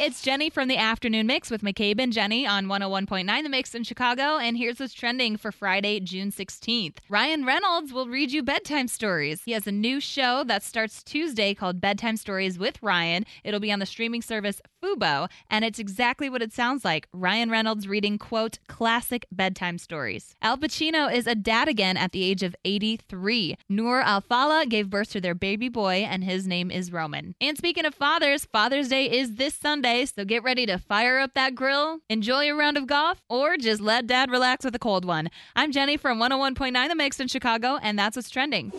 It's Jenny from the Afternoon Mix with McCabe and Jenny on 101.9 The Mix in Chicago. And here's what's trending for Friday, June 16th. Ryan Reynolds will read you bedtime stories. He has a new show that starts Tuesday called Bedtime Stories with Ryan. It'll be on the streaming service Fubo, and it's exactly what it sounds like Ryan Reynolds reading, quote, classic bedtime stories. Al Pacino is a dad again at the age of 83. Noor Alfallah gave birth to their baby boy, and his name is Roman. And speaking of fathers, Father's Day is this Sunday, so get ready to fire up that grill, enjoy a round of golf, or just let dad relax with a cold one. I'm Jenny from 101.9 The Mix in Chicago, and that's what's trending.